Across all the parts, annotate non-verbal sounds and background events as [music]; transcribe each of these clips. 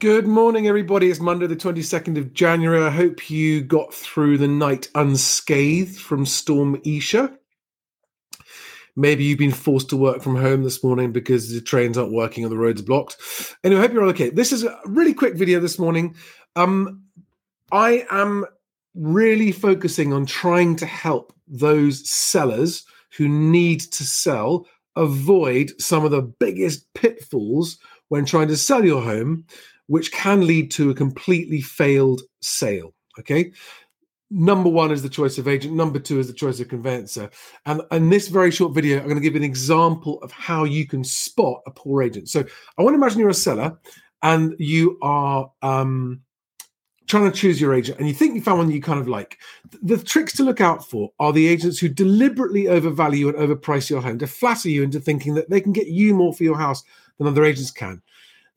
Good morning, everybody. It's Monday, the 22nd of January. I hope you got through the night unscathed from Storm Isha. Maybe you've been forced to work from home this morning because the trains aren't working or the roads are blocked. Anyway, I hope you're all okay. This is a really quick video this morning. Um, I am really focusing on trying to help those sellers who need to sell avoid some of the biggest pitfalls when trying to sell your home which can lead to a completely failed sale. Okay. Number one is the choice of agent. Number two is the choice of conveyancer. And in this very short video, I'm going to give an example of how you can spot a poor agent. So I want to imagine you're a seller and you are um, trying to choose your agent and you think you found one you kind of like. The tricks to look out for are the agents who deliberately overvalue and overprice your home to flatter you into thinking that they can get you more for your house than other agents can.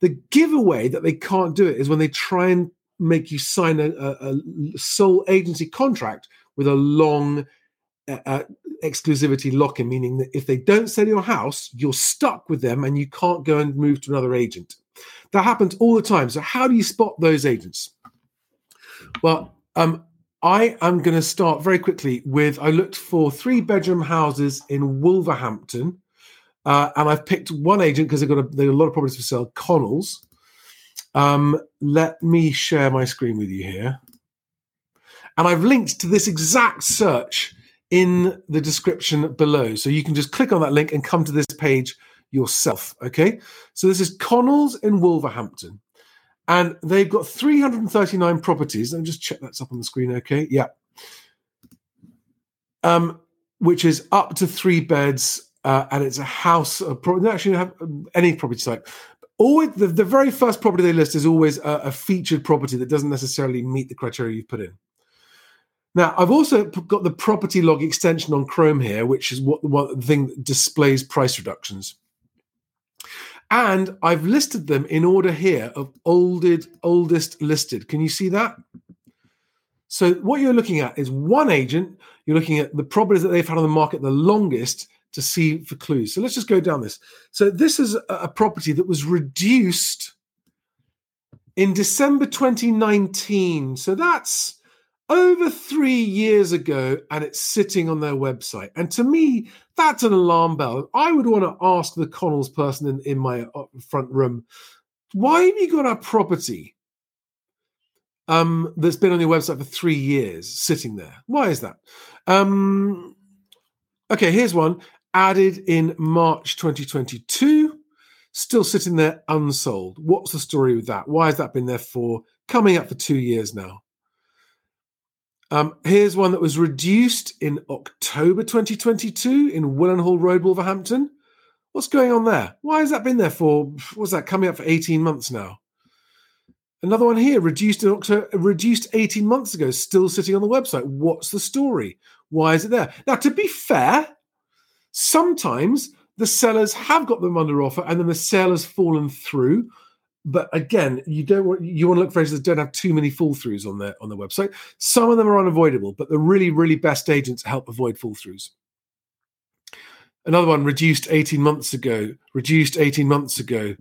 The giveaway that they can't do it is when they try and make you sign a, a, a sole agency contract with a long uh, uh, exclusivity lock in, meaning that if they don't sell your house, you're stuck with them and you can't go and move to another agent. That happens all the time. So, how do you spot those agents? Well, um, I am going to start very quickly with I looked for three bedroom houses in Wolverhampton uh, and I've picked one agent because they've got a, they've got a lot of properties for sale, Connells. Um, let me share my screen with you here. And I've linked to this exact search in the description below. So you can just click on that link and come to this page yourself. Okay. So this is Connells in Wolverhampton. And they've got 339 properties. Let me just check that's up on the screen. Okay. Yeah. Um, which is up to three beds uh, and it's a house. Uh, pro- actually have um, any property type. Always, the, the very first property they list is always a, a featured property that doesn't necessarily meet the criteria you've put in. Now, I've also got the property log extension on Chrome here, which is what, what the thing that displays price reductions. And I've listed them in order here of olded, oldest listed. Can you see that? So what you're looking at is one agent. You're looking at the properties that they've had on the market the longest, to see for clues. So let's just go down this. So this is a, property that was reduced in December 2019. So that's over three years ago, and it's sitting on their website. And to me, that's an alarm bell. I would want to ask the Connells person in, in my uh, front room, why have you got a property um, that's been on your website for three years sitting there? Why is that? Um, okay, here's one added in March 2022, still sitting there unsold. What's the story with that? Why has that been there for coming up for two years now? Um, here's one that was reduced in October 2022 in Willenhall Road, Wolverhampton. What's going on there? Why has that been there for? Was that coming up for 18 months now? Another one here, reduced in October, reduced 18 months ago, still sitting on the website. What's the story? Why is it there? Now, to be fair, Sometimes the sellers have got them under offer and then the has fallen through. But again, you don't want you want to look for agents that don't have too many fall throughs on their on the website. Some of them are unavoidable, but the really, really best agents help avoid fall throughs. Another one reduced 18 months ago, reduced 18 months ago,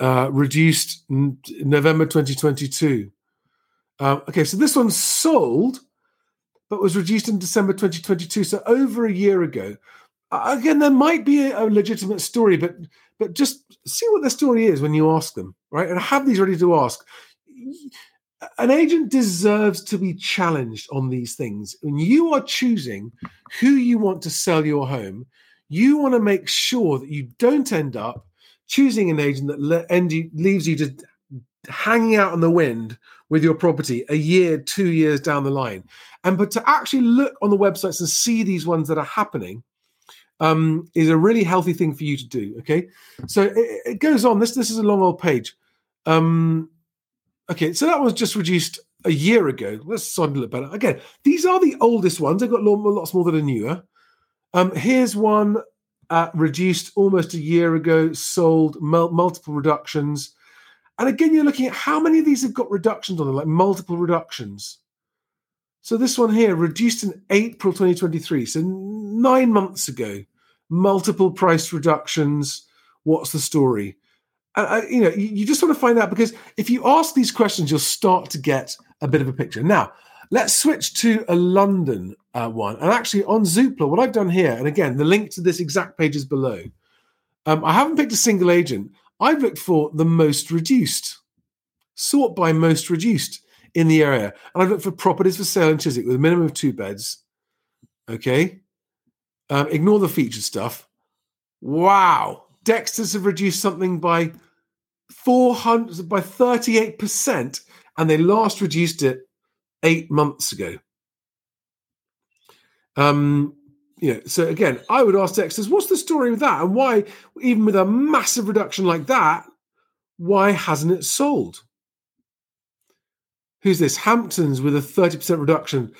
uh, reduced November 2022. Um, okay, so this one sold, but was reduced in December 2022. So over a year ago again, there might be a, legitimate story, but but just see what the story is when you ask them, right? And have these ready to ask. An agent deserves to be challenged on these things. When you are choosing who you want to sell your home, you want to make sure that you don't end up choosing an agent that le- end you, leaves you just hanging out in the wind with your property a year, two years down the line. And but to actually look on the websites and see these ones that are happening um, is a really healthy thing for you to do. Okay, so it, it goes on. This this is a long old page. Um, okay, so that was just reduced a year ago. Let's start a little better. Again, these are the oldest ones. I've got lots more that are newer. Um, here's one uh, reduced almost a year ago, sold mul- multiple reductions. And again, you're looking at how many of these have got reductions on them, like multiple reductions. So this one here reduced in April 2023, so nine months ago. Multiple price reductions. What's the story? uh, you know, you, just want to find out because if you ask these questions, you'll start to get a bit of a picture. Now, let's switch to a London uh, one. And actually, on Zoopla, what I've done here, and again, the link to this exact page is below. Um, I haven't picked a single agent. I've looked for the most reduced, sort by most reduced in the area. And I've looked for properties for sale in Chiswick with a minimum of two beds. Okay. Um, ignore the featured stuff. Wow. Dexter's have reduced something by 400 by 38%, and they last reduced it eight months ago. Um, you know, so again, I would ask Dexter's, what's the story with that? And why, even with a massive reduction like that, why hasn't it sold? Who's this? Hamptons with a 30% reduction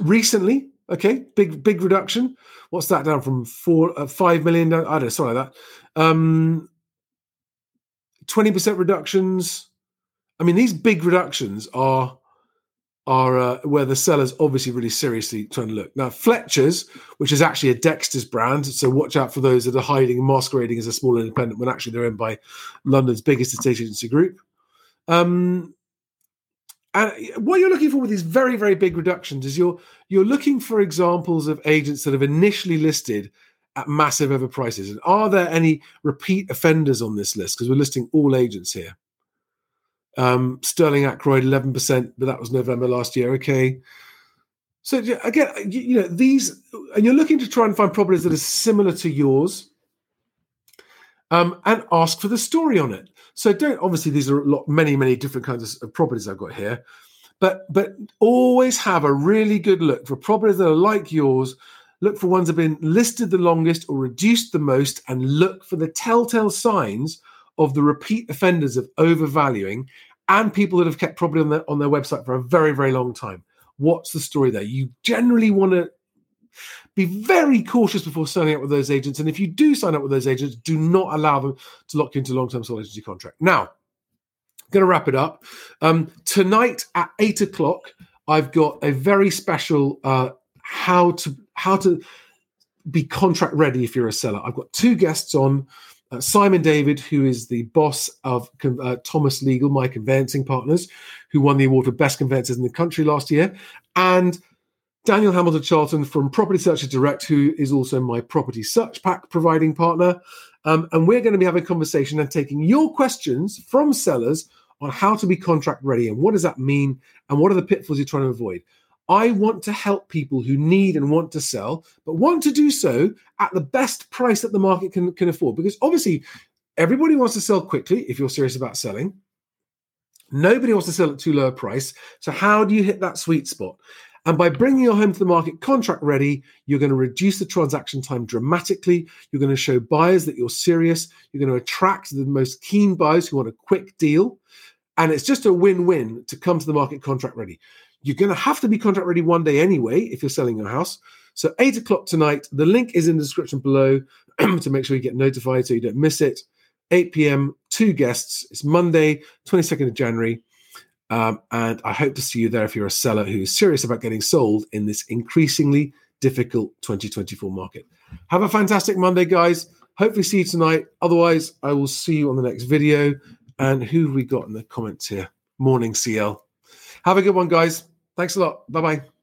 recently. Okay, big, big reduction. What's that down from four, uh, five million down? I don't know, something like that. Um, 20% reductions. I mean, these big reductions are are uh, where the seller's obviously really seriously trying to look. Now, Fletcher's, which is actually a Dexter's brand, so watch out for those that are hiding masquerading as a small independent when actually they're owned by London's biggest estate agency group. Um, and what you're looking for with these very, very big reductions is you're you're looking for examples of agents that have initially listed at massive overprices. And are there any repeat offenders on this list? Because we're listing all agents here. Um, Stirling Ackroyd, 11%, but that was November last year. Okay. So again, you know, these, and you're looking to try and find properties that are similar to yours um, and ask for the story on it. So don't, obviously, these are a lot, many, many different kinds of properties I've got here, but, but always have a really good look for properties that are like yours. Look for ones that have been listed the longest or reduced the most, and look for the telltale signs of the repeat offenders of overvaluing and people that have kept property on their on their website for a very very long time. What's the story there? You generally want to be very cautious before signing up with those agents, and if you do sign up with those agents, do not allow them to lock you into long-term sole agency contract. Now, going to wrap it up. Um, tonight at eight o'clock, I've got a very special uh, how to how to be contract ready if you're a seller. I've got two guests on uh, Simon David, who is the boss of uh, Thomas Legal, my conveyancing partners, who won the award for best conveyancers in the country last year, and Daniel Hamilton Charlton from Property Searcher Direct, who is also my property search pack providing partner. Um, and we're going to be having a conversation and taking your questions from sellers on how to be contract ready and what does that mean and what are the pitfalls you're trying to avoid. I want to help people who need and want to sell, but want to do so at the best price that the market can, can afford. Because obviously, everybody wants to sell quickly if you're serious about selling. Nobody wants to sell at too low a price. So, how do you hit that sweet spot? And by bringing your home to the market contract ready, you're going to reduce the transaction time dramatically. You're going to show buyers that you're serious. You're going to attract the most keen buyers who want a quick deal. And it's just a win win to come to the market contract ready. You're going to have to be contract ready one day anyway if you're selling your house. So, eight o'clock tonight, the link is in the description below [clears throat] to make sure you get notified so you don't miss it. 8 p.m., two guests. It's Monday, 22nd of January. Um, and I hope to see you there if you're a seller who's serious about getting sold in this increasingly difficult 2024 market. Have a fantastic Monday, guys. Hopefully, see you tonight. Otherwise, I will see you on the next video. And who have we got in the comments here? Morning, CL. Have a good one, guys. Thanks a lot. Bye bye.